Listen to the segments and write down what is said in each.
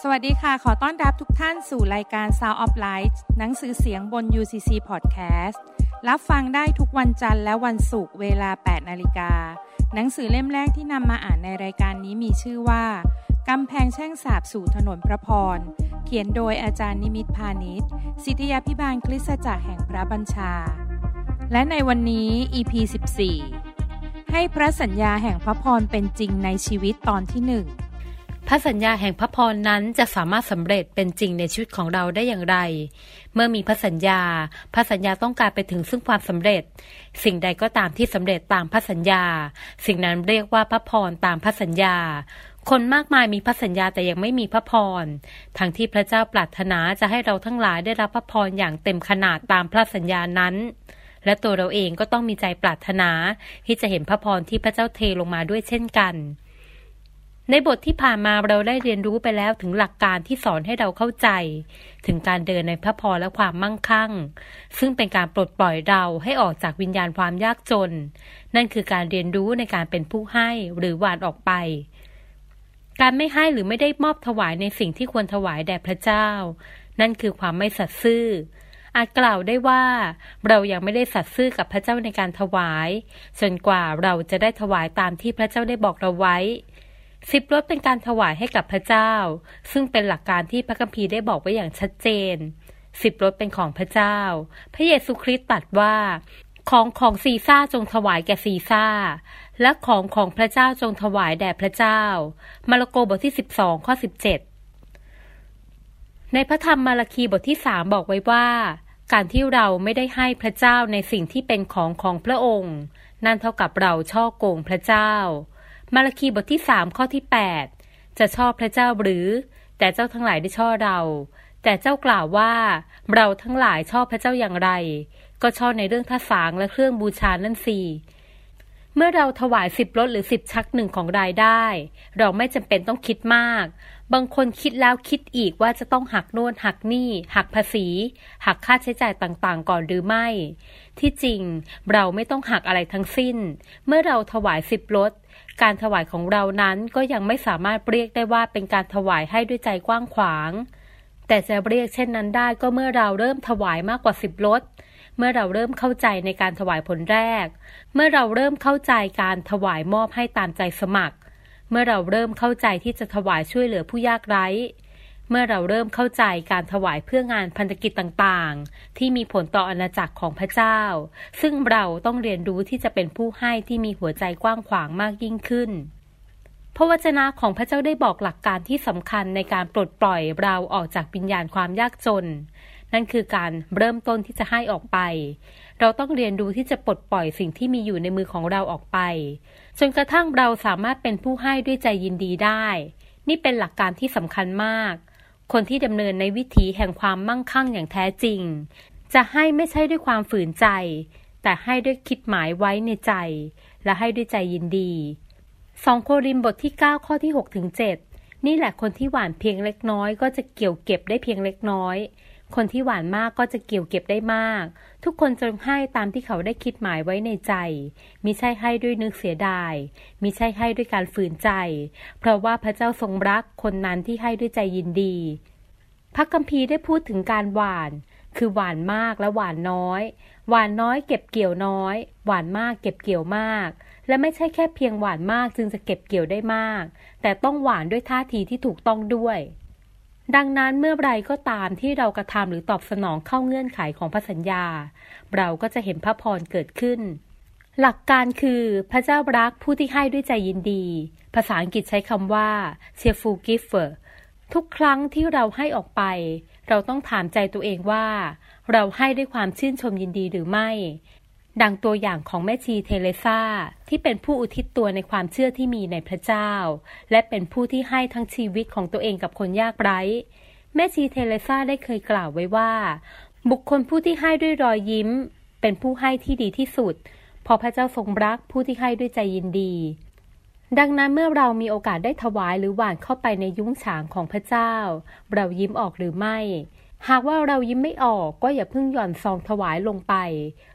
สวัสดีค่ะ ขอต้อนรับทุกท่านสู่รายการ Sound of Light หนังสือเสียงบน UCC Podcast รับฟังได้ทุกวันจันทร์และวันศุกร์เวลา 8 นาฬิกา หนังสือเล่มแรกที่นำมาอ่านในรายการนี้มีชื่อว่ากำแพงแช่งสาบสู่ถนนพระพร เขียนโดยอาจารย์นิมิตพาณิชย์สิทธยาพิบาลคริสตจักรแห่งพระบัญชา และในวันนี้ EP 14 ให้พระสัญญาแห่งพระพรเป็นจริงในชีวิตตอนที่หนึ่ง พระสัญญาแห่งพระพรนั้นจะสามารถสำเร็จเป็นจริงในชีวิตของเราได้อย่างไร เมื่อมีพระสัญญา พระสัญญาต้องการไปถึงซึ่งความสำเร็จ สิ่งใดก็ตามที่สำเร็จตามพระสัญญา สิ่งนั้นเรียกว่าพระพรตามพระสัญญา คนมากมายมีพระสัญญาแต่ยังไม่มีพระพร ทั้งที่พระเจ้าปรารถนาจะให้เราทั้งหลายได้รับพระพรอย่างเต็มขนาดตามพระสัญญานั้นและตัวเราเองก็ต้องมีใจปรารถนา ที่จะเห็นพระพรที่พระเจ้าเทลงมาด้วยเช่นกัน ในบทที่ผ่านมาเราได้เรียนรู้ไปแล้วถึงหลักการที่สอนให้เราเข้าใจ ถึงการเดินในพระพรและความมั่งคั่ง ซึ่งเป็นการปลดปล่อยเราให้ออกจากวิญญาณความยากจน นั่นคือการเรียนรู้ในการเป็นผู้ให้หรือหวานออกไป การไม่ให้หรือไม่ได้มอบถวายในสิ่งที่ควรถวายแด่พระเจ้า นั่นคือความไม่สัตย์ซื่ออาจกล่าวได้ว่า เรายังไม่ได้สัตย์ซื่อกับพระเจ้าในการถวายจนกว่าเราจะได้ถวายตามที่พระเจ้าได้บอกเราไว้ สิบรถเป็นการถวายให้กับพระเจ้า ซึ่งเป็นหลักการที่พระคัมภีร์ได้บอกไว้อย่างชัดเจน สิบรถเป็นของพระเจ้า พระเยซูคริสต์ตรัสว่า ของของซีซ่าจงถวายแก่ซีซ่า และของของพระเจ้าจงถวายแด่พระเจ้า มาระโกบทที่สิบสองข้อสิบเจ็ดในพระธรรมมาระคีบทที่สามบอกไว้ว่า การที่เราไม่ได้ให้พระเจ้าในสิ่งที่เป็นของของพระองค์ นั่นเท่ากับเราช่อโกงพระเจ้า มาระคีบทที่สามข้อที่แปดจะชอบพระเจ้าหรือ แต่เจ้าทั้งหลายได้ชอบเรา แต่เจ้ากล่าวว่า เราทั้งหลายชอบพระเจ้าอย่างไร ก็ชอบในเรื่องท่าสางและเครื่องบูชานั่นสิเมื่อเราถวายสิบลดหรือสิบชักหนึ่งของรายได้ เราไม่จำเป็นต้องคิดมากบางคนคิดแล้วคิดอีกว่าจะต้องหักโน่นหักนี่ หักภาษี หักค่าใช้จ่ายต่างๆ ก่อนหรือไม่ ที่จริงเราไม่ต้องหักอะไรทั้งสิ้น เมื่อเราถวายสิบลดการถวายของเรานั้นก็ยังไม่สามารถเรียกได้ว่าเป็นการถวายให้ด้วยใจกว้างขวาง แต่จะเรียกเช่นนั้นได้ก็เมื่อเราเริ่มถวายมากกว่าสิบลดเมื่อเราเริ่มเข้าใจในการถวายผลแรก เมื่อเราเริ่มเข้าใจการถวายมอบให้ตามใจสมัคร เมื่อเราเริ่มเข้าใจที่จะถวายช่วยเหลือผู้ยากไร้ เมื่อเราเริ่มเข้าใจการถวายเพื่องานพันธกิจต่างๆ ที่มีผลต่ออาณาจักรของพระเจ้า ซึ่งเราต้องเรียนรู้ที่จะเป็นผู้ให้ที่มีหัวใจกว้างขวางมากยิ่งขึ้นพระวจนะของพระเจ้าได้บอกหลักการที่สำคัญในการปลดปล่อยเราออกจากวิญญาณความยากจน นั่นคือการเริ่มต้นที่จะให้ออกไป เราต้องเรียนรู้ที่จะปลดปล่อยสิ่งที่มีอยู่ในมือของเราออกไป จนกระทั่งเราสามารถเป็นผู้ให้ด้วยใจยินดีได้ นี่เป็นหลักการที่สำคัญมาก คนที่ดำเนินในวิถีแห่งความมั่งคั่งอย่างแท้จริง จะให้ไม่ใช่ด้วยความฝืนใจ แต่ให้ด้วยคิดหมายไว้ในใจ และให้ด้วยใจยินดีสองโครินบทที่ 9 ข้อที่6ถึง7นี่แหละคนที่หวานเพียงเล็กน้อยก็จะเกี่ยวเก็บได้เพียงเล็กน้อย คนที่หวานมากก็จะเกี่ยวเก็บได้มาก ทุกคนจงให้ตามที่เขาได้คิดหมายไว้ในใจมิใช่ให้ด้วยนึกเสียดายมิใช่ให้ด้วยการฝืนใจ เพราะว่าพระเจ้าทรงรักคนนั้นที่ให้ด้วยใจยินดี พระคัมภีร์ได้พูดถึงการหวาน คือหวานมากและหวานน้อย หวานน้อยเก็บเกี่ยวน้อย หวานมากเก็บเกี่ยวมาก และไม่ใช่แค่เพียงหวานมากจึงจะเก็บเกี่ยวได้มาก แต่ต้องหวานด้วยท่าทีที่ถูกต้องด้วย ดังนั้นเมื่อไรก็ตามที่เรากระทำหรือตอบสนองเข้าเงื่อนไขของพระสัญญา เราก็จะเห็นพระพรเกิดขึ้น หลักการคือพระเจ้ารักผู้ที่ให้ด้วยใจยินดี ภาษาอังกฤษใช้คำว่า cheerful giver ทุกครั้งที่เราให้ออกไป เราต้องถามใจตัวเองว่า เราให้ด้วยความชื่นชมยินดีหรือไม่ ดังตัวอย่างของแม่ชีเทเรซาที่เป็นผู้อุทิศตัวในความเชื่อที่มีในพระเจ้า และเป็นผู้ที่ให้ทั้งชีวิตของตัวเองกับคนยากไร้ แม่ชีเทเรซาได้เคยกล่าวไว้ว่า บุคคลผู้ที่ให้ด้วยรอยยิ้ม เป็นผู้ให้ที่ดีที่สุด เพราะพระเจ้าทรงรักผู้ที่ให้ด้วยใจยินดี ดังนั้นเมื่อเรามีโอกาสได้ถวายหรือหว่านเข้าไปในยุ้งฉางของพระเจ้า เรายิ้มออกหรือไม่ หากว่าเรายิ้มไม่ออกก็อย่าเพิ่งหย่อนซองถวายลงไป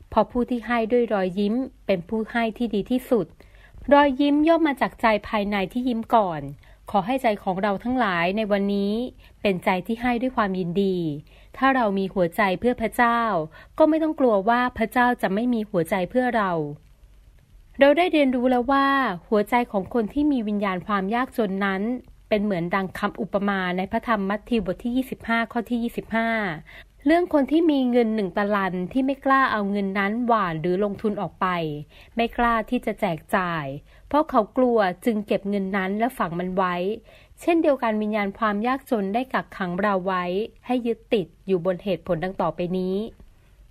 เพราะผู้ที่ให้ด้วยรอยยิ้มเป็นผู้ให้ที่ดีที่สุด รอยยิ้มย่อมมาจากใจภายในที่ยิ้มก่อน ขอให้ใจของเราทั้งหลายในวันนี้ เป็นใจที่ให้ด้วยความยินดี ถ้าเรามีหัวใจเพื่อพระเจ้า ก็ไม่ต้องกลัวว่าพระเจ้าจะไม่มีหัวใจเพื่อเรา เราได้เรียนรู้แล้วว่า หัวใจของคนที่มีวิญญาณความยากจนนั้นเป็นเหมือนดังคำอุปมาในพระธรรมมัทธิวบทที่ 25 ข้อที่ 25 เรื่องคนที่มีเงินหนึ่งตะลันที่ไม่กล้าเอาเงินนั้นหวานหรือลงทุนออกไป ไม่กล้าที่จะแจกจ่าย เพราะเขากลัวจึงเก็บเงินนั้นและฝังมันไว้ เช่นเดียวกันวิญญาณความยากจนได้กักขังเราไว้ ให้ยึดติดอยู่บนเหตุผลดังต่อไปนี้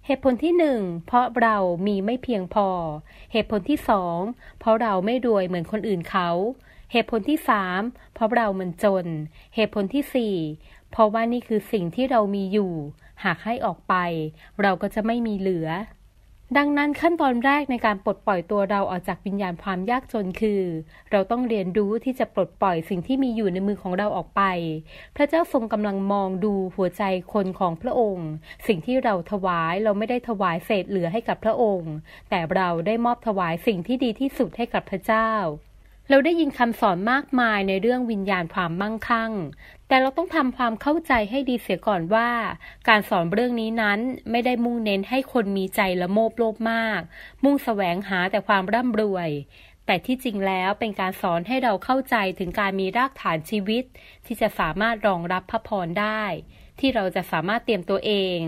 เหตุผลที่หนึ่งเพราะเรามีไม่เพียงพอ เหตุผลที่สองเพราะเราไม่รวยเหมือนคนอื่นเขาเหตุผลที่สามเพราะเรามันจน เหตุผลที่สี่เพราะว่านี่คือสิ่งที่เรามีอยู่ หากให้ออกไป เราก็จะไม่มีเหลือ ดังนั้นขั้นตอนแรกในการปลดปล่อยตัวเราออกจากวิญญาณความยากจนคือ เราต้องเรียนรู้ที่จะปลดปล่อยสิ่งที่มีอยู่ในมือของเราออกไป พระเจ้าทรงกำลังมองดูหัวใจคนของพระองค์ สิ่งที่เราถวายเราไม่ได้ถวายเศษเหลือให้กับพระองค์ แต่เราได้มอบถวายสิ่งที่ดีที่สุดให้กับพระเจ้าเราได้ยินคำสอนมากมายในเรื่องวิญญาณความมั่งคั่ง แต่เราต้องทำความเข้าใจให้ดีเสียก่อนว่า การสอนเรื่องนี้นั้นไม่ได้มุ่งเน้นให้คนมีใจละโมบโลภมาก มุ่งแสวงหาแต่ความร่ำรวย แต่ที่จริงแล้วเป็นการสอนให้เราเข้าใจถึงการมีรากฐานชีวิต ที่จะสามารถรองรับพระพรได้ ที่เราจะสามารถเตรียมตัวเอง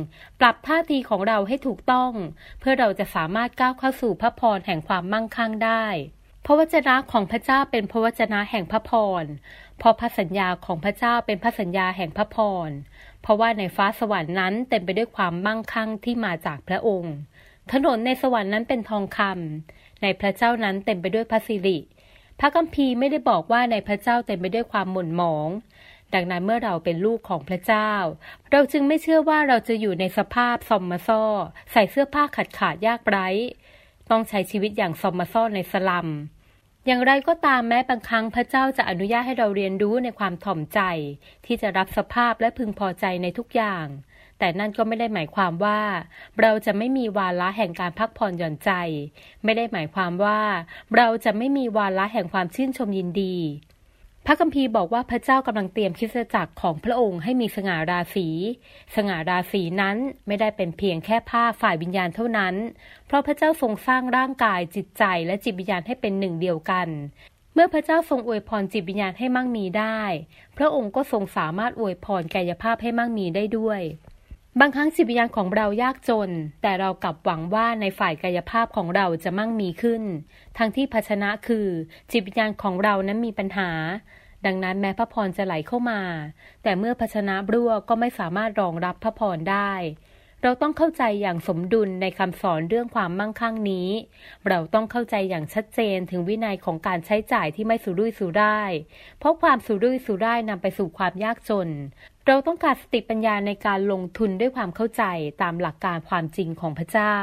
ปรับท่าทีของเราให้ถูกต้อง เพื่อเราจะสามารถก้าวเข้าสู่พระพรแห่งความมั่งคั่งได้พระวจนะของพระเจ้าเป็นพระวจนะแห่งพระพร เพราะพระสัญญาของพระเจ้าเป็นพระสัญญาแห่งพระพร เพราะว่าในฟ้าสวรรค์นั้นเต็มไปด้วยความมั่งคั่งที่มาจากพระองค์ ถนนในสวรรค์นั้นเป็นทองคำในพระเจ้านั้นเต็มไปด้วยพระสิริ พระคัมภีร์ไม่ได้บอกว่าในพระเจ้าเต็มไปด้วยความหม่นหมอง ดังนั้นเมื่อเราเป็นลูกของพระเจ้า เราจึงไม่เชื่อว่าเราจะอยู่ในสภาพซอมมาซ่อ ใส่เสื้อผ้าขาดขาดยากไร้ ต้องใช้ชีวิตอย่างซอมมาซ่อในสลัม อย่างไรก็ตามแม้บางครั้งพระเจ้าจะอนุญาตให้เราเรียนรู้ในความถ่อมใจ ที่จะรับสภาพและพึงพอใจในทุกอย่าง แต่นั่นก็ไม่ได้หมายความว่า เราจะไม่มีวาระแห่งการพักผ่อนหย่อนใจ ไม่ได้หมายความว่า เราจะไม่มีวาระแห่งความชื่นชมยินดี พระคัมภีร์บอกว่าพระเจ้ากำลังเตรียมคริสตจักรของพระองค์ให้มีสง่าราศี สง่าราศีนั้นไม่ได้เป็นเพียงแค่ภาคฝ่ายวิญญาณเท่านั้น เพราะพระเจ้าทรงสร้างร่างกายจิตใจและจิตวิญญาณให้เป็นหนึ่งเดียวกัน เมื่อพระเจ้าทรงอวยพรจิตวิญญาณให้มั่งมีได้ พระองค์ก็ทรงสามารถอวยพรกายภาพให้มั่งมีได้ด้วยบางครั้งจิตวิญญาณของเรายากจน แต่เรากลับหวังว่าในฝ่ายกายภาพของเราจะมั่งมีขึ้น ทั้งที่ภาชนะคือ จิตวิญญาณของเรานั้นมีปัญหา ดังนั้นแม้พระพรจะไหลเข้ามา แต่เมื่อภาชนะรั่วก็ไม่สามารถรองรับพระพรได้ เราต้องเข้าใจอย่างสมดุลในคำสอนเรื่องความมั่งคั่งนี้ เราต้องเข้าใจอย่างชัดเจนถึงวินัยของการใช้จ่ายที่ไม่สุรุ่ยสุร่าย เพราะความสุรุ่ยสุร่ายนำไปสู่ความยากจน เราต้องการสติปัญญาในการลงทุนด้วยความเข้าใจตามหลักการความจริงของพระเจ้า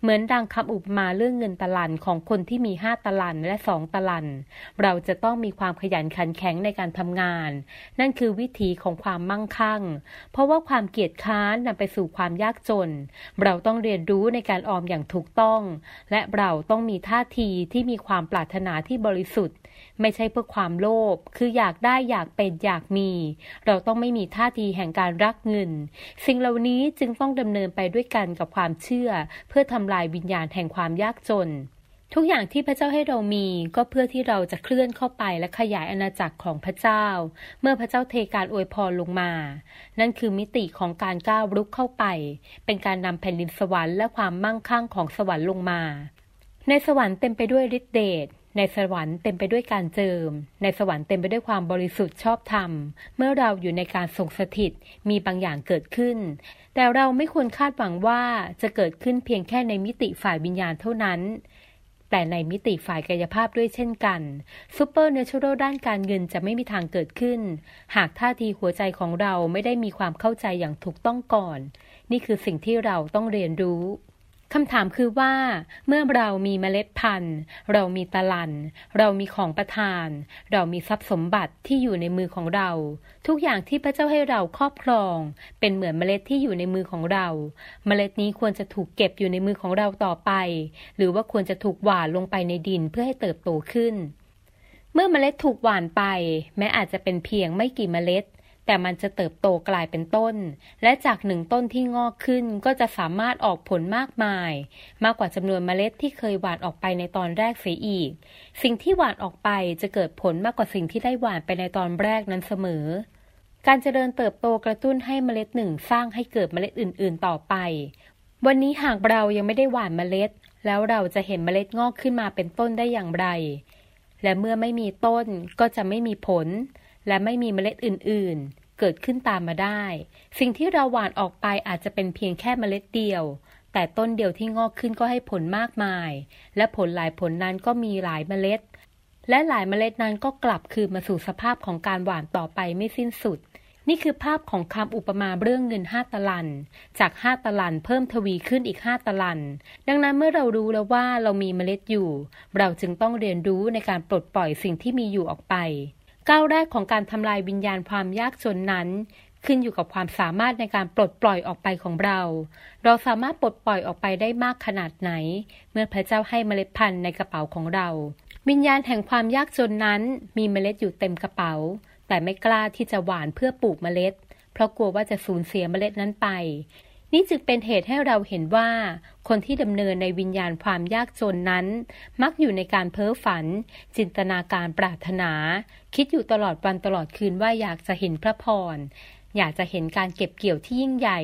เหมือนดังคำอุปมาเรื่องเงินตะลันของคนที่มีห้าตะลันและสองตะลัน เราจะต้องมีความขยันขันแข็งในการทำงาน นั่นคือวิธีของความมั่งคั่ง เพราะว่าความเกียจค้านนำไปสู่ความยากจน เราต้องเรียนรู้ในการออมอย่างถูกต้อง และเราต้องมีท่าทีที่มีความปรารถนาที่บริสุทธิ์ ไม่ใช่เพื่อความโลภคืออยากได้อยากเป็นอยากมี เราต้องไม่มีท่าท่าทีแห่งการรักเงิน สิ่งเหล่านี้จึงต้องดำเนินไปด้วยกันกับความเชื่อ เพื่อทำลายวิญญาณแห่งความยากจนทุกอย่างที่พระเจ้าให้เรามีก็เพื่อที่เราจะเคลื่อนเข้าไปและขยายอาณาจักรของพระเจ้า เมื่อพระเจ้าเทการอวยพรลงมา นั่นคือมิติของการก้าวรุกเข้าไป เป็นการนำแผ่นดินสวรรค์และความมั่งคั่งของสวรรค์ลงมา ในสวรรค์เต็มไปด้วยฤทธิเดช ในสวรรค์เต็มไปด้วยการเจิม ในสวรรค์เต็มไปด้วยความบริสุทธิ์ชอบธรรม เมื่อเราอยู่ในการทรงสถิตมีบางอย่างเกิดขึ้น แต่เราไม่ควรคาดหวังว่าจะเกิดขึ้นเพียงแค่ในมิติฝ่ายวิญญาณเท่านั้น แต่ในมิติฝ่ายกายภาพด้วยเช่นกันซูเปอร์เนเชอรัลด้านการเงินจะไม่มีทางเกิดขึ้น หากท่าทีหัวใจของเราไม่ได้มีความเข้าใจอย่างถูกต้องก่อน นี่คือสิ่งที่เราต้องเรียนรู้ คำถามคือว่า เมื่อเรามีเมล็ดพันธุ์ เรามีตะลัน เรามีของประทาน เรามีทรัพย์สมบัติที่อยู่ในมือของเรา ทุกอย่างที่พระเจ้าให้เราครอบครอง เป็นเหมือนเมล็ดที่อยู่ในมือของเรา เมล็ดนี้ควรจะถูกเก็บอยู่ในมือของเราต่อไป หรือว่าควรจะถูกหว่านลงไปในดินเพื่อให้เติบโตขึ้นเมื่อเมล็ดถูกหว่านไป แม้อาจจะเป็นเพียงไม่กี่เมล็ด แต่มันจะเติบโตกลายเป็นต้น และจากหนึ่งต้นที่งอกขึ้นก็จะสามารถออกผลมากมาย มากกว่าจำนวนเมล็ดที่เคยหว่านออกไปในตอนแรกเสียอีก สิ่งที่หว่านออกไปจะเกิดผลมากกว่าสิ่งที่ได้หว่านไปในตอนแรกนั้นเสมอ การเจริญเติบโตกระตุ้นให้เมล็ดหนึ่งสร้างให้เกิดเมล็ดอื่น ๆ ต่อไป วันนี้หากเรายังไม่ได้หว่านเมล็ด แล้วเราจะเห็นเมล็ดงอกขึ้นมาเป็นต้นได้อย่างไร และเมื่อไม่มีต้นก็จะไม่มีผล และไม่มีเมล็ดอื่นๆ เกิดขึ้นตามมาได้ สิ่งที่เราหว่านออกไปอาจจะเป็นเพียงแค่เมล็ดเดียว แต่ต้นเดียวที่งอกขึ้นก็ให้ผลมากมาย และผลหลายผลนั้นก็มีหลายเมล็ด และหลายเมล็ดนั้นก็กลับคืนมาสู่สภาพของการหว่านต่อไปไม่สิ้นสุด นี่คือภาพของคำอุปมาเรื่องเงินห้าตลัน จากห้าตลันเพิ่มทวีขึ้นอีกห้าตลัน ดังนั้นเมื่อเรารู้แล้วว่าเรามีเมล็ดอยู่ เราจึงต้องเรียนรู้ในการปลดปล่อยสิ่งที่มีอยู่ออกไป ก้าวแรกของการทำลายวิญญาณความยากจนนั้น ขึ้นอยู่กับความสามารถในการปลดปล่อยออกไปของเรา เราสามารถปลดปล่อยออกไปได้มากขนาดไหน เมื่อพระเจ้าให้เมล็ดพันธุ์ในกระเป๋าของเรา วิญญาณแห่งความยากจนนั้น มีเมล็ดอยู่เต็มกระเป๋า แต่ไม่กล้าที่จะหว่านเพื่อปลูกเมล็ด เพราะกลัวว่าจะสูญเสียเมล็ดนั้นไป นี่จึงเป็นเหตุให้เราเห็นว่า คนที่ดำเนินในวิญญาณความยากจนนั้น มักอยู่ในการเพ้อฝัน จินตนาการปรารถนา คิดอยู่ตลอดวันตลอดคืนว่าอยากจะเห็นพระพรอยากจะเห็นการเก็บเกี่ยวที่ยิ่งใหญ่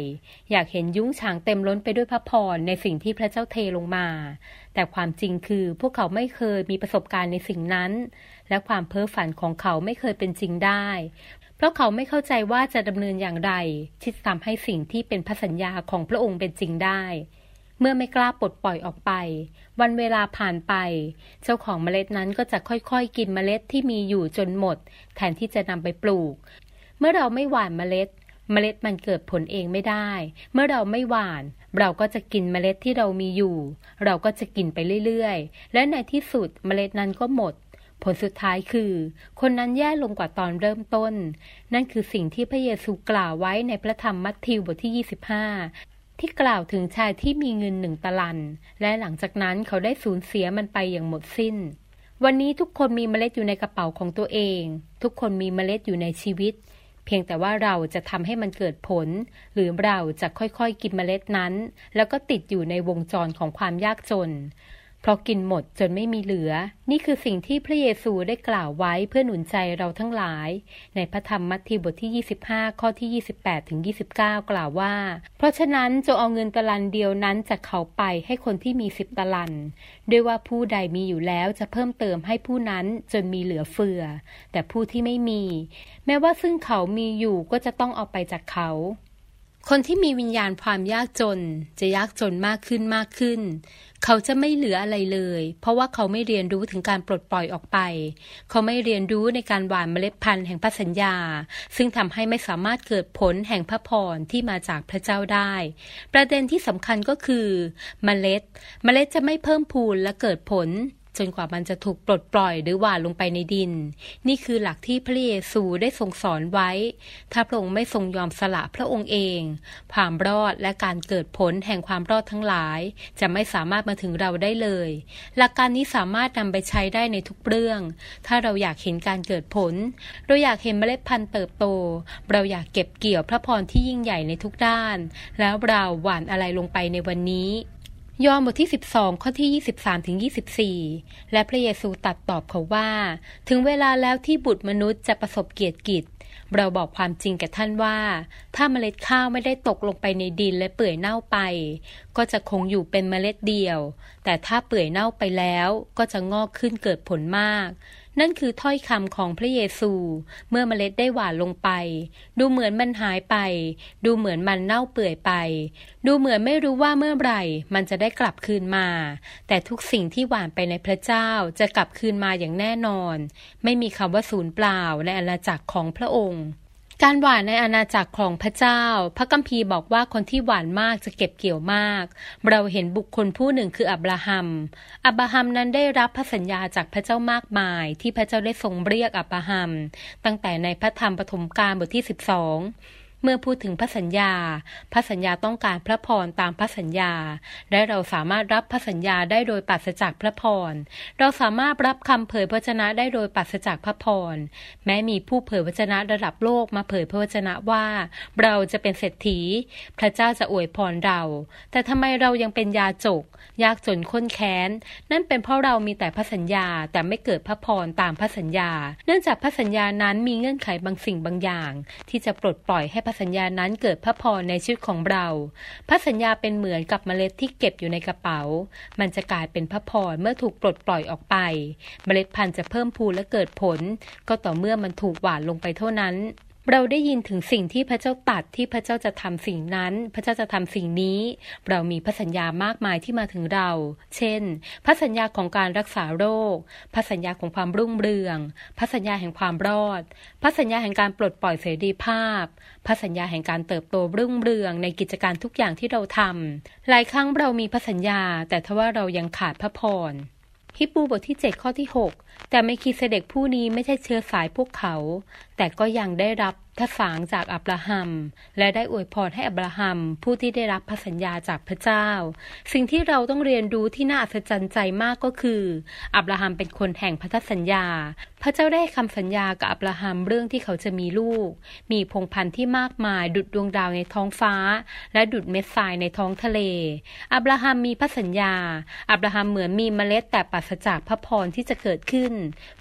อยากเห็นยุ้งฉางเต็มล้นไปด้วยพระพรในสิ่งที่พระเจ้าเทลงมา แต่ความจริงคือพวกเขาไม่เคยมีประสบการณ์ในสิ่งนั้น และความเพ้อฝันของเขาไม่เคยเป็นจริงได้ เพราะเขาไม่เข้าใจว่าจะดำเนินอย่างไรที่จะทำให้สิ่งที่เป็นพระสัญญาของพระองค์เป็นจริงได้ เมื่อไม่กล้าปลดปล่อยออกไป วันเวลาผ่านไป เจ้าของเมล็ดนั้นก็จะค่อยๆ กินเมล็ดที่มีอยู่จนหมด แทนที่จะนำไปปลูก เมื่อเราไม่หว่านเมล็ด เมล็ดมันเกิดผลเองไม่ได้ เมื่อเราไม่หว่านเราก็จะกินเมล็ดที่เรามีอยู่ เราก็จะกินไปเรื่อยๆ และในที่สุดเมล็ดนั้นก็หมด ผลสุดท้ายคือ คนนั้นแย่ลงกว่าตอนเริ่มต้น นั่นคือสิ่งที่พระเยซูกล่าวไว้ในพระธรรมมัทธิวบทที่ 25 ที่กล่าวถึงชายที่มีเงินหนึ่งตะลัน และหลังจากนั้นเขาได้สูญเสียมันไปอย่างหมดสิ้น วันนี้ทุกคนมีเมล็ดอยู่ในกระเป๋าของตัวเอง ทุกคนมีเมล็ดอยู่ในชีวิต เพียงแต่ว่าเราจะทำให้มันเกิดผล หรือเราจะค่อยๆกินเมล็ดนั้น แล้วก็ติดอยู่ในวงจรของความยากจน เพราะกินหมดจนไม่มีเหลือ นี่คือสิ่งที่พระเยซูได้กล่าวไว้เพื่อหนุนใจเราทั้งหลาย ในพระธรรมมัทธิวบทที่ 25 ข้อที่ 28 ถึง 29 กล่าวว่า เพราะฉะนั้นจงเอาเงินตะลันเดียวนั้นจากเขาไปให้คนที่มีสิบตะลัน ด้วยว่าผู้ใดมีอยู่แล้วจะเพิ่มเติมให้ผู้นั้นจนมีเหลือเฟือ แต่ผู้ที่ไม่มี แม้ว่าซึ่งเขามีอยู่ก็จะต้องเอาไปจากเขา คนที่มีวิญญาณความยากจน จะยากจนมากขึ้นมากขึ้น เขาจะไม่เหลืออะไรเลย เพราะว่าเขาไม่เรียนรู้ถึงการปลดปล่อยออกไป เขาไม่เรียนรู้ในการหว่านเมล็ดพันธุ์แห่งพระสัญญา ซึ่งทำให้ไม่สามารถเกิดผลแห่งพระพรที่มาจากพระเจ้าได้ ประเด็นที่สำคัญก็คือ เมล็ด เมล็ดจะไม่เพิ่มพูนและเกิดผล จนกว่ามันจะถูกปลดปล่อยหรือหว่านลงไปในดิน นี่คือหลักที่พระเยซูได้ทรงสอนไว้ ถ้าพระองค์ไม่ทรงยอมสละพระองค์เองความรอดและการเกิดผลแห่งความรอดทั้งหลาย จะไม่สามารถมาถึงเราได้เลย หลักการนี้สามารถนำไปใช้ได้ในทุกเรื่อง ถ้าเราอยากเห็นการเกิดผล เราอยากเห็นเมล็ดพันธุ์เติบโต เราอยากเก็บเกี่ยวพระพรที่ยิ่งใหญ่ในทุกด้าน แล้วเราหว่านอะไรลงไปในวันนี้ ยอห์นบทที่ 12 ข้อที่ 23ถึง24 และพระเยซูตัดตอบเขาว่า ถึงเวลาแล้วที่บุตรมนุษย์จะประสบเกียรติกิจ เราบอกความจริงแก่ท่านว่า ถ้าเมล็ดข้าวไม่ได้ตกลงไปในดินและเปื่อยเน่าไป ก็จะคงอยู่เป็นเมล็ดเดียว แต่ถ้าเปื่อยเน่าไปแล้ว ก็จะงอกขึ้นเกิดผลมาก นั่นคือถ้อยคำของพระเยซู เมื่อเมล็ดได้หว่านลงไป ดูเหมือนมันหายไป ดูเหมือนมันเน่าเปื่อยไป ดูเหมือนไม่รู้ว่าเมื่อไหร่ มันจะได้กลับคืนมา แต่ทุกสิ่งที่หว่านไปในพระเจ้าจะกลับคืนมาอย่างแน่นอน ไม่มีคำว่าศูนย์เปล่าในอาณาจักรของพระองค์ การหวานในอาณาจักรของพระเจ้า พระกัมพีบอกว่าคนที่หวานมากจะเก็บเกี่ยวมาก เราเห็นบุคคลผู้หนึ่งคืออับราฮัม อับราฮัมนั้นได้รับพระสัญญาจากพระเจ้ามากมาย ที่พระเจ้าได้ทรงเรียกอับราฮัม ตั้งแต่ในพระธรรมปฐมกาลบทที่ 12 เมื่อพูดถึงพระสัญญา พระสัญญาต้องการพระพรตามพระสัญญา และเราสามารถรับพระสัญญาได้โดยปัสจากพระพร เราสามารถรับคำเผยพระวจนะได้โดยปัสจากพระพร แม้มีผู้เผยพระวจนะระดับโลกมาเผยพระวจนะว่า เราจะเป็นเศรษฐี พระเจ้าจะอวยพรเรา แต่ทำไมเรายังเป็นยาจก ยากจนข้นแค้น นั่นเป็นเพราะเรามีแต่พระสัญญาแต่ไม่เกิดพระพรตามพระสัญญา เนื่องจากพระสัญญานั้นมีเงื่อนไขบางสิ่งบางอย่าง ที่จะปลดปล่อยให้ระสัญญานั้นเกิดพระพรในชีวิตของเรา พระสัญญาเป็นเหมือนกับเมล็ดที่เก็บอยู่ในกระเป๋า มันจะกลายเป็นพระพรเมื่อถูกปลดปล่อยออกไป เมล็ดพันธุ์จะเพิ่มพูนและเกิดผล ก็ต่อเมื่อมันถูกหว่านลงไปเท่านั้น เราได้ยินถึงสิ่งที่พระเจ้าตัดที่พระเจ้าจะทำสิ่งนั้น พระเจ้าจะทำสิ่งนี้ เรามีพระสัญญามากมายที่มาถึงเรา เช่น พระสัญญาของการรักษาโรค พระสัญญาของความรุ่งเรือง พระสัญญาแห่งความรอด พระสัญญาแห่งการปลดปล่อยเสรีภาพ พระสัญญาแห่งการเติบโตรุ่งเรืองในกิจการทุกอย่างที่เราทำหลายครั้งเรามีพระสัญญา แต่ทว่าเรายังขาดพระพร ฮิปูบทที่ 7 ข้อที่ 6 แต่ไม่คิดเสด็จผู้นี้ไม่ใช่เชื้อสายพวกเขา แต่ก็ยังได้รับทสางจากอับราฮัม และได้อวยพรให้อับราฮัม ผู้ที่ได้รับพระสัญญาจากพระเจ้า สิ่งที่เราต้องเรียนรู้ที่น่าอัศจรรย์ใจมากก็คือ อับราฮัมเป็นคนแห่งพันธสัญญา พระเจ้าได้คำสัญญากับอับราฮัมเรื่องที่เขาจะมีลูก มีพงพันธุ์ที่มากมายดุดดวงดาวในท้องฟ้า และดุดเม็ดทรายในท้องทะเล อับราฮัมมีพระสัญญา อับราฮัมเหมือนมีเมล็ดแต่ปัสจากพระพรที่จะเกิดขึ้น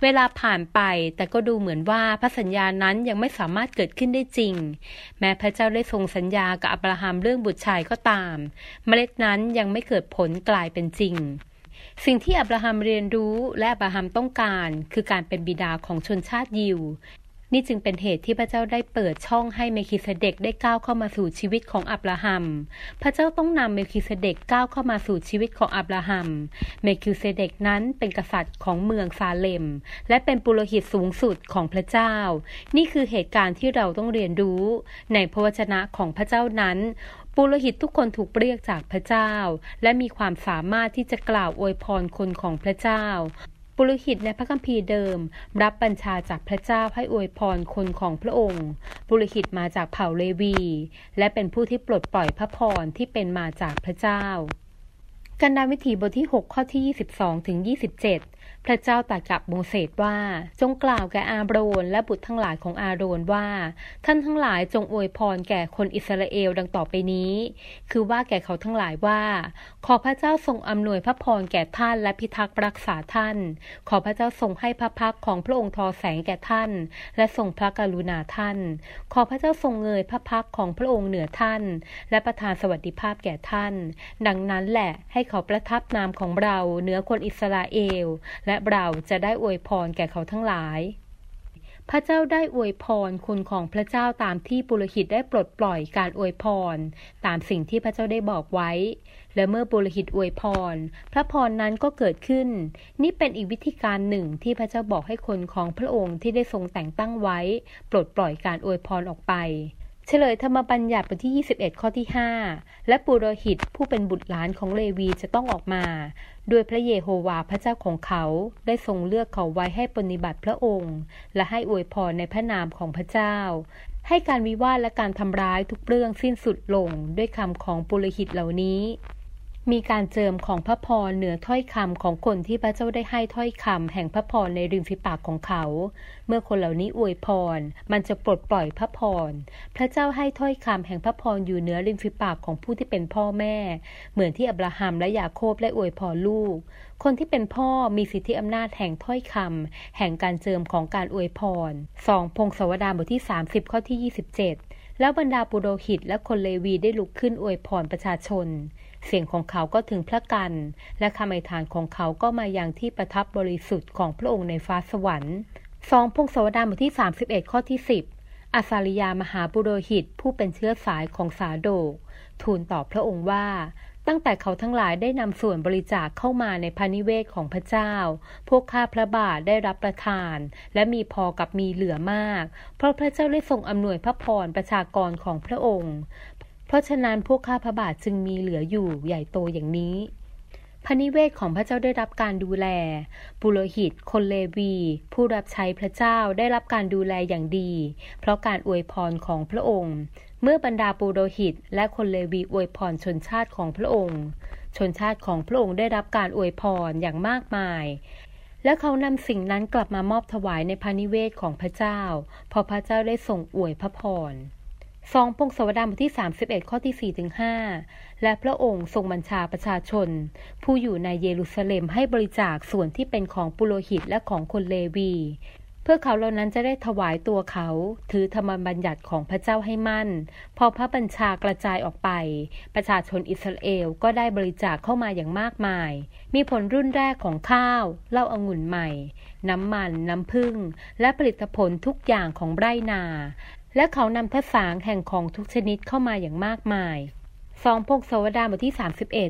เวลาผ่านไปแต่ก็ดูเหมือนว่าพระสัญญานั้นยังไม่สามารถเกิดขึ้นได้จริง แม้พระเจ้าได้ทรงสัญญากับอับราฮัมเรื่องบุตรชายก็ตาม เมล็ดนั้นยังไม่เกิดผลกลายเป็นจริง สิ่งที่อับราฮัมเรียนรู้และอับราฮัมต้องการคือการเป็นบิดาของชนชาติยิว นี่จึงเป็นเหตุที่พระเจ้าได้เปิดช่องให้เมลคีเซเดคได้ก้าวเข้ามาสู่ชีวิตของอับราฮัม พระเจ้าต้องนำเมลคีเซเดคก้าวเข้ามาสู่ชีวิตของอับราฮัม เมลคีเซเดคนั้นเป็นกษัตริย์ของเมืองซาเลม และเป็นปุโรหิตสูงสุดของพระเจ้า นี่คือเหตุการณ์ที่เราต้องเรียนรู้ ในพระวจนะของพระเจ้านั้น ปุโรหิตทุกคนถูกเรียกจากพระเจ้า และมีความสามารถที่จะกล่าวอวยพรคนของพระเจ้า ปุโรหิตในพระคัมภีร์เดิม รับบัญชาจากพระเจ้าให้อวยพรคนของพระองค์ ปุโรหิตมาจากเผ่าเลวี และเป็นผู้ที่ปลดปล่อยพระพรที่เป็นมาจากพระเจ้า กันดาวิถีบทที่ 6 ข้อที่ 22 ถึง 27 พระเจ้าตรัสกับโมเสสว่า จงกล่าวแก่อาโรนและบุตรทั้งหลายของอาโรนว่า ท่านทั้งหลายจงอวยพรแก่คนอิสราเอลดังต่อไปนี้ คือว่าแก่เขาทั้งหลายว่า ขอพระเจ้าทรงอำนวยพระพรแก่ท่านและพิทักษ์รักษาท่าน ขอพระเจ้าทรงให้พระพักของพระองค์ทอแสงแก่ท่าน และทรงพระกรุณาท่าน ขอพระเจ้าทรงเงยพระพักของพระองค์เหนือท่าน และประทานสวัสดิภาพแก่ท่าน ดังนั้นแหละให้เขาประทับนามของเราเหนือคนอิสราเอล และเราจะได้อวยพรแก่เขาทั้งหลาย พระเจ้าได้อวยพรคุณของพระเจ้าตามที่ปุโรหิตได้ปลดปล่อยการอวยพร ตามสิ่งที่พระเจ้าได้บอกไว้ และเมื่อปุโรหิตอวยพร พระพรนั้นก็เกิดขึ้น นี่เป็นอีกวิธีการหนึ่งที่พระเจ้าบอกให้คนของพระองค์ที่ได้ทรงแต่งตั้งไว้ ปลดปล่อยการอวยพรออกไป เฉลยธรรมบัญญัติบทที่ 21 ข้อที่ 5 และปุโรหิตผู้เป็นบุตรหลานของเลวีจะต้องออกมา โดยพระเยโฮวาพระเจ้าของเขาได้ทรงเลือกเขาไว้ให้ปฏิบัติพระองค์ และให้อวยพรในพระนามของพระเจ้า ให้การวิวาทและการทำร้ายทุกเรื่องสิ้นสุดลงด้วยคำของปุโรหิตเหล่านี้ มีการเจิมของพระพรเหนือถ้อยคำของคนที่พระเจ้าได้ให้ถ้อยคำแห่งพระพรในริมฝีปากของเขา เมื่อคนเหล่านี้อวยพร มันจะปลดปล่อยพระพร พระเจ้าให้ถ้อยคำแห่งพระพรอยู่เหนือริมฝีปากของผู้ที่เป็นพ่อแม่ เหมือนที่อับราฮัมและยาโคบได้อวยพรลูก คนที่เป็นพ่อมีสิทธิอำนาจแห่งถ้อยคำแห่งการเจิมของการอวยพรสองพงศวดารบทที่ 30 ข้อที่ 27 แล้วบรรดาปุโรหิตและคนเลวีได้ลุกขึ้นอวยพรประชาชน เสียงของเขาก็ถึงพระกัน และคำอธิษฐานของเขาก็มาอย่างที่ประทับบริสุทธิ์ของพระองค์ในฟ้าสวรรค์สองพงศวดารบทที่ 31 ข้อที่ 10 อาสาริยามหาบุโรหิตผู้เป็นเชื้อสายของสาโดก ทูลตอบพระองค์ว่าตั้งแต่เขาทั้งหลายได้นำส่วนบริจาคเข้ามาในพานิเวศของพระเจ้า พวกข้าพระบาทได้รับประทาน และมีพอกับมีเหลือมาก เพราะพระเจ้าได้ทรงอำนวยพระพรประชากรของพระองค์ เพราะฉะนั้นพวกข้าพระบาทจึงมีเหลืออยู่ใหญ่โตอย่างนี้พระนิเวศของพระเจ้าได้รับการดูแล ปุโรหิต คนเลวี ผู้รับใช้พระเจ้าได้รับการดูแลอย่างดี เพราะการอวยพรของพระองค์ เมื่อบรรดาปุโรหิต และคนเลวีอวยพรชนชาติของพระองค์ ชนชาติของพระองค์ได้รับการอวยพรอย่างมากมาย และเขานำสิ่งนั้นกลับมามอบถวายในพระนิเวศของพระเจ้า พอพระเจ้าได้ส่งอวยพระพร ซองพงศวดารบทที่ 31 ข้อที่ 4 ถึง 5 และพระองค์ทรงบัญชาประชาชน ผู้อยู่ในเยรูซาเล็มให้บริจาคส่วนที่เป็นของปุโรหิตและของคนเลวี เพื่อเขาเหล่านั้นจะได้ถวายตัวเขา ถือธรรมบัญญัติของพระเจ้าให้มั่น พอพระบัญชากระจายออกไป ประชาชนอิสราเอลก็ได้บริจาคเข้ามาอย่างมากมาย มีผลรุ่นแรกของข้าวเหล้าอางุ่นใหม่น้ำมัน น้ำผึ้ง และผลิตผลทุกอย่างของไร่นา และเขานำทศางแห่งของทุกชนิดเข้ามาอย่างมากมายสองพงศวดาบทที่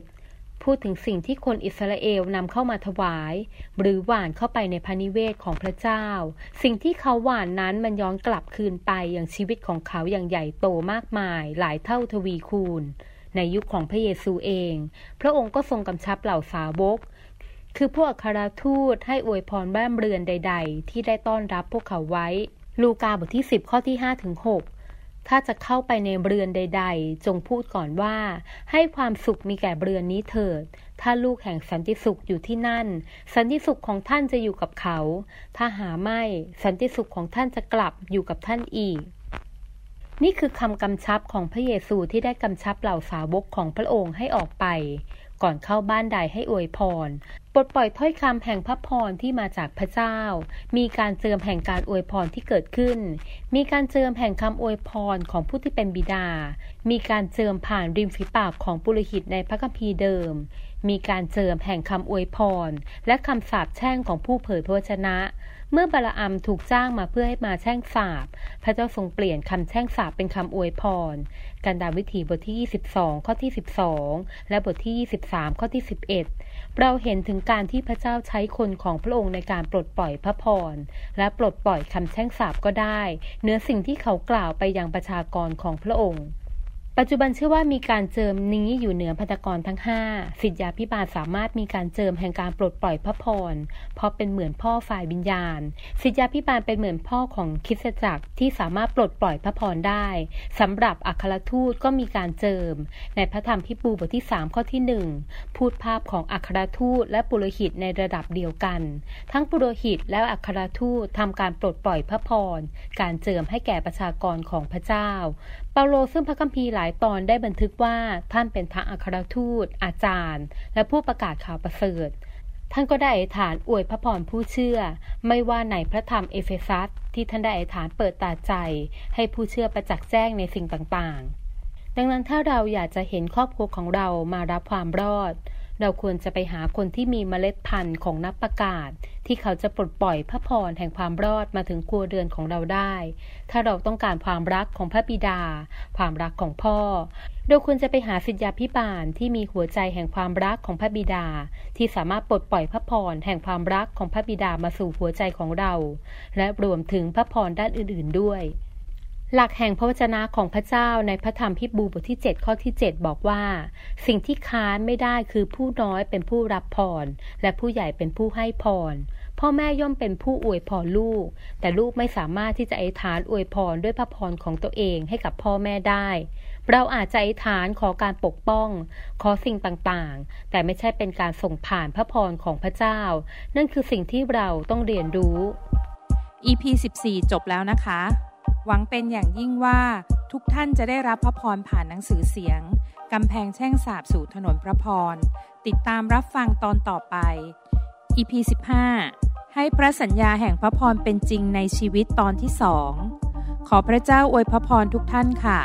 31 พูดถึงสิ่งที่คนอิสราเอลนำเข้ามาถวาย หรือหวานเข้าไปในพานิเวศของพระเจ้า สิ่งที่เขาหวานนั้นมันย้อนกลับคืนไปอย่างชีวิตของเขาอย่างใหญ่โตมากมาย หลายเท่าทวีคูณ ในยุคของพระเยซูเอง พระองค์ก็ทรงกำชับเหล่าสาวกคือพวกคาราทูตให้อวยพรบ้านเรือนใด ๆ ที่ได้ต้อนรับพวกเขาไว้ ลูกาบทที่ 10 ข้อที่5ถึง6ถ้าจะเข้าไปในเรือนใด ๆ จงพูดก่อนว่า ให้ความสุขมีแก่เรือนนี้เถิด ถ้าลูกแห่งสันติสุขอยู่ที่นั่น สันติสุขของท่านจะอยู่กับเขา ถ้าหาไม่ สันติสุขของท่านจะกลับอยู่กับท่านอีกนี่คือคำกำชับของพระเยซูที่ได้กำชับเหล่าสาวกของพระองค์ให้ออกไป ก่อนเข้าบ้านใดให้อวยพรปลดปล่อยถ้อยคำแห่งพระพรที่มาจากพระเจ้า มีการเจิมแห่งการอวยพรที่เกิดขึ้น มีการเจิมแห่งคำอวยพรของผู้ที่เป็นบิดา มีการเจิมผ่านริมฝีปากของปุโรหิตในพระคัมภีร์เดิม มีการเจิมแห่งคำอวยพร และคำสาปแช่งของผู้เผยพระวจนะ เมื่อบาลอัมถูกจ้างมาเพื่อให้มาแช่งสาบ พระเจ้าทรงเปลี่ยนคำแช่งสาบเป็นคำอวยพร กันดาวิถีบทที่ 22 ข้อที่ 12 และบทที่ 23 ข้อที่ 11 เราเห็นถึงการที่พระเจ้าใช้คนของพระองค์ในการปลดปล่อยพระพร และปลดปล่อยคำแช่งสาบก็ได้เนื้อสิ่งที่เขากล่าวไปยังประชากรของพระองค์ ปัจจุบันเชื่อว่ามีการเจิมนี้อยู่เหนือพันธกรทั้ง 5 สิทธยาพิบาลสามารถมีการเจิมแห่งการปลดปล่อยพระพร เพราะเป็นเหมือนพ่อฝ่ายวิญญาณ สิทธยาพิบาลเป็นเหมือนพ่อของคิสจักรที่สามารถปลดปล่อยพระพรได้สำหรับอัครทูตก็มีการเจิม ในพระธรรมพิบูบทที่ 3 ข้อที่ 1 พูดภาพของอัครทูตและปุโรหิตในระดับเดียวกัน ทั้งปุโรหิตและอัครทูตทำการปลดปล่อยพระพร การเจิมให้แก่ประชากรของพระเจ้า เปาโลซึ่งพระคัมภีร์หลายตอนได้บันทึกว่าท่านเป็นทั้งอัครทูต อาจารย์ และผู้ประกาศข่าวประเสริฐ ท่านก็ได้อธิษฐานอวยพระพรผู้เชื่อ ไม่ว่าในพระธรรมเอเฟซัสที่ท่านได้อธิษฐานเปิดตาใจ ให้ผู้เชื่อประจักษ์แจ้งในสิ่งต่างๆ ดังนั้นถ้าเราอยากจะเห็นครอบครัวของเรามารับความรอด เราควรจะไปหาคนที่มีเมล็ดพันธุ์ของนักประกาศ ที่เขาจะปลดปล่อยพระพรแห่งความรอดมาถึงครัวเรือนของเราได้ ถ้าเราต้องการความรักของพระบิดา ความรักของพ่อ เราควรจะไปหาสิทธยาพิบาลที่มีหัวใจแห่งความรักของพระบิดา ที่สามารถปลดปล่อยพระพรแห่งความรักของพระบิดามาสู่หัวใจของเรา และรวมถึงพระพรด้านอื่น ๆด้วย หลักแห่งพระวจนะของพระเจ้าในพระธรรมพิบูบทที่ 7 ข้อที่ 7 บอกว่า สิ่งที่ค้านไม่ได้คือผู้น้อยเป็นผู้รับพร และผู้ใหญ่เป็นผู้ให้พร พ่อแม่ย่อมเป็นผู้อวยพรลูก แต่ลูกไม่สามารถที่จะอธิษฐานอวยพรด้วยพระพรของตัวเองให้กับพ่อแม่ได้ เราอาจจะอธิษฐานขอการปกป้อง ขอสิ่งต่างๆ แต่ไม่ใช่เป็นการส่งผ่านพระพรของพระเจ้า นั่นคือสิ่งที่เราต้องเรียนรู้ EP 14 จบแล้วนะคะ หวังเป็นอย่างยิ่งว่าทุกท่านจะได้รับพระพรผ่านหนังสือเสียง กำแพงแช่งสาบสู่ถนนพระพร ติดตามรับฟังตอนต่อไป EP 15 ให้พระสัญญาแห่งพระพรเป็นจริงในชีวิตตอนที่สองขอพระเจ้าอวยพระพรทุกท่านค่ะ